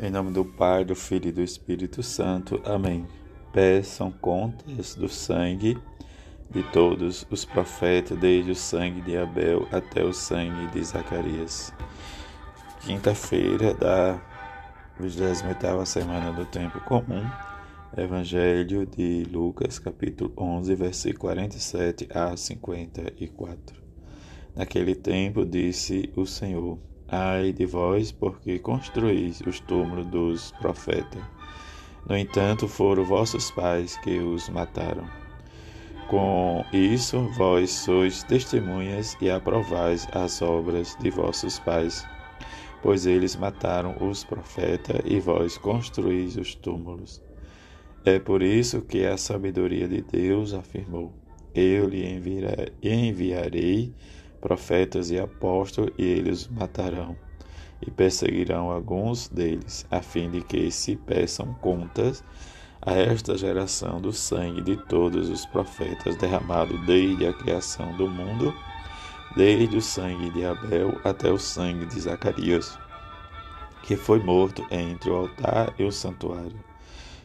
Em nome do Pai, do Filho e do Espírito Santo. Amém. Peçam contas do sangue de todos os profetas, desde o sangue de Abel até o sangue de Zacarias. Quinta-feira da 28ª semana do tempo comum. Evangelho de Lucas, capítulo 11, versículo 47 a 54. Naquele tempo disse o Senhor: Ai de vós, porque construís os túmulos dos profetas. No entanto, foram vossos pais que os mataram. Com isso, vós sois testemunhas e aprovais as obras de vossos pais, pois eles mataram os profetas e vós construís os túmulos. É por isso que a sabedoria de Deus afirmou: Eu lhe enviarei profetas e apóstolos, e eles matarão e perseguirão alguns deles, a fim de que se peçam contas a esta geração do sangue de todos os profetas derramado desde a criação do mundo, desde o sangue de Abel até o sangue de Zacarias, que foi morto entre o altar e o santuário.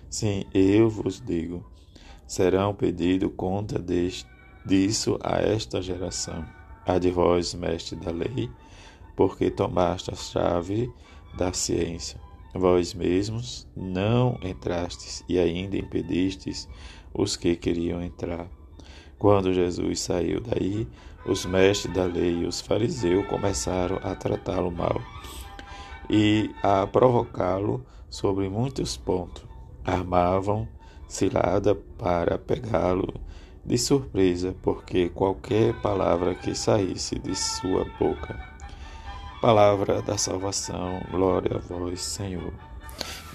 Sim, eu vos digo, serão pedido conta disso a esta geração. A de vós, mestre da lei, porque tomaste a chave da ciência. Vós mesmos não entrastes e ainda impedistes os que queriam entrar. Quando Jesus saiu daí, os mestres da lei e os fariseus começaram a tratá-lo mal e a provocá-lo sobre muitos pontos. Armavam cilada para pegá-lo de surpresa, porque qualquer palavra que saísse de sua boca. Palavra da salvação, glória a vós, Senhor.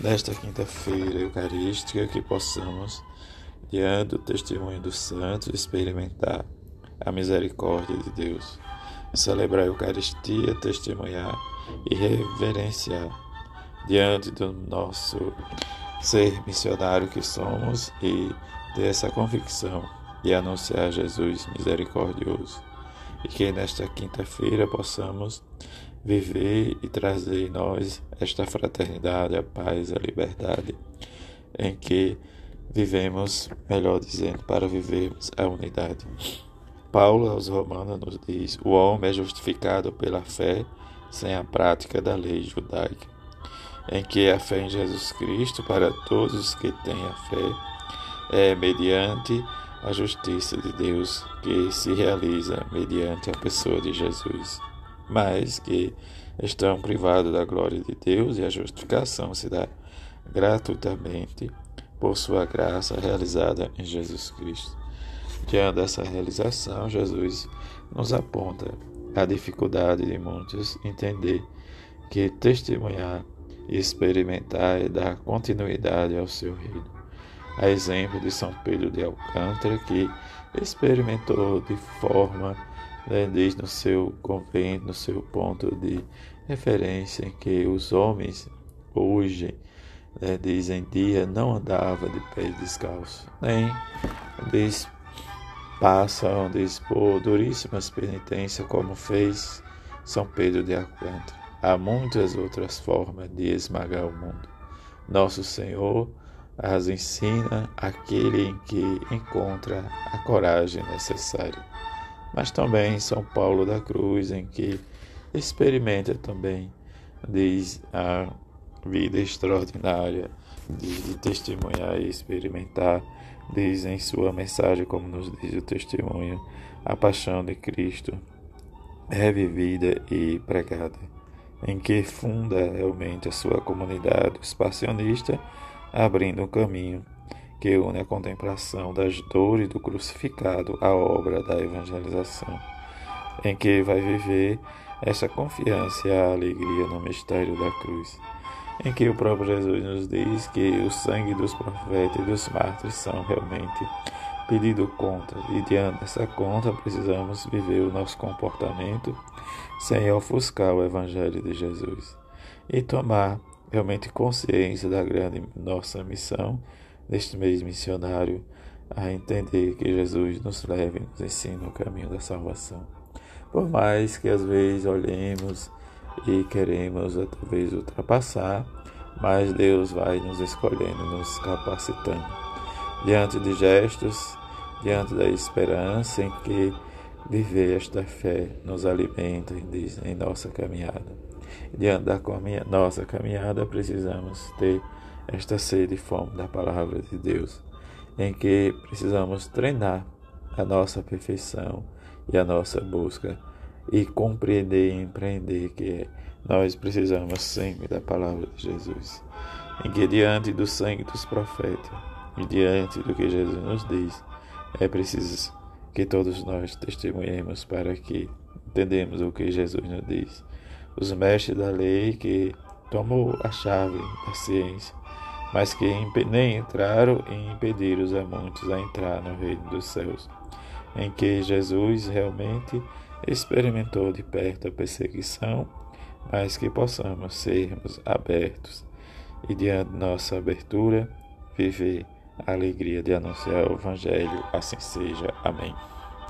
Nesta quinta-feira eucarística, que possamos, diante do testemunho dos santos, experimentar a misericórdia de Deus, celebrar a Eucaristia, testemunhar e reverenciar diante do nosso ser missionário que somos e dessa convicção e anunciar Jesus misericordioso. E que nesta quinta-feira possamos viver e trazer em nós esta fraternidade, a paz, a liberdade, em que vivemos, melhor dizendo, para vivermos a unidade. Paulo aos Romanos nos diz: o homem é justificado pela fé sem a prática da lei judaica, em que a fé em Jesus Cristo para todos os que têm a fé é mediante a justiça de Deus que se realiza mediante a pessoa de Jesus, mas que estão privados da glória de Deus e a justificação se dá gratuitamente por sua graça realizada em Jesus Cristo. Diante dessa realização, Jesus nos aponta a dificuldade de muitos entender que testemunhar e experimentar é dar continuidade ao seu reino a exemplo de São Pedro de Alcântara, que experimentou de forma, né, desde no seu convento, no seu ponto de referência, que os homens hoje, né, dizem dia, não andava de pés descalços, nem eles passam a expor duríssimas penitências, como fez São Pedro de Alcântara. Há muitas outras formas de esmagar o mundo. Nosso Senhor as ensina aquele em que encontra a coragem necessária. Mas também São Paulo da Cruz, em que experimenta também, diz a vida extraordinária de, de testemunhar e experimentar, diz em sua mensagem, como nos diz o testemunho, a paixão de Cristo revivida e pregada, em que funda realmente a sua comunidade expansionista abrindo um caminho que une a contemplação das dores do crucificado à obra da evangelização, em que vai viver essa confiança e a alegria no mistério da cruz, em que o próprio Jesus nos diz que o sangue dos profetas e dos mártires são realmente pedido conta, e diante dessa conta precisamos viver o nosso comportamento sem ofuscar o Evangelho de Jesus e tomar realmente consciência da grande nossa missão neste mês missionário, a entender que Jesus nos leve e nos ensina o caminho da salvação. Por mais que às vezes olhemos e queremos talvez ultrapassar, mas Deus vai nos escolhendo, nos capacitando. Diante de gestos, diante da esperança em que viver esta fé nos alimenta em nossa caminhada. Diante da nossa caminhada, precisamos ter esta sede e fome da palavra de Deus, em que precisamos treinar a nossa perfeição e a nossa busca e compreender e empreender que nós precisamos sempre da palavra de Jesus, em que diante do sangue dos profetas e diante do que Jesus nos diz, é preciso que todos nós testemunhemos para que entendemos o que Jesus nos diz. Os mestres da lei que tomou a chave da ciência, mas que nem entraram e impediram a muitos a entrar no reino dos céus, em que Jesus realmente experimentou de perto a perseguição, mas que possamos sermos abertos e diante de nossa abertura viver a alegria de anunciar o Evangelho. Assim seja. Amém.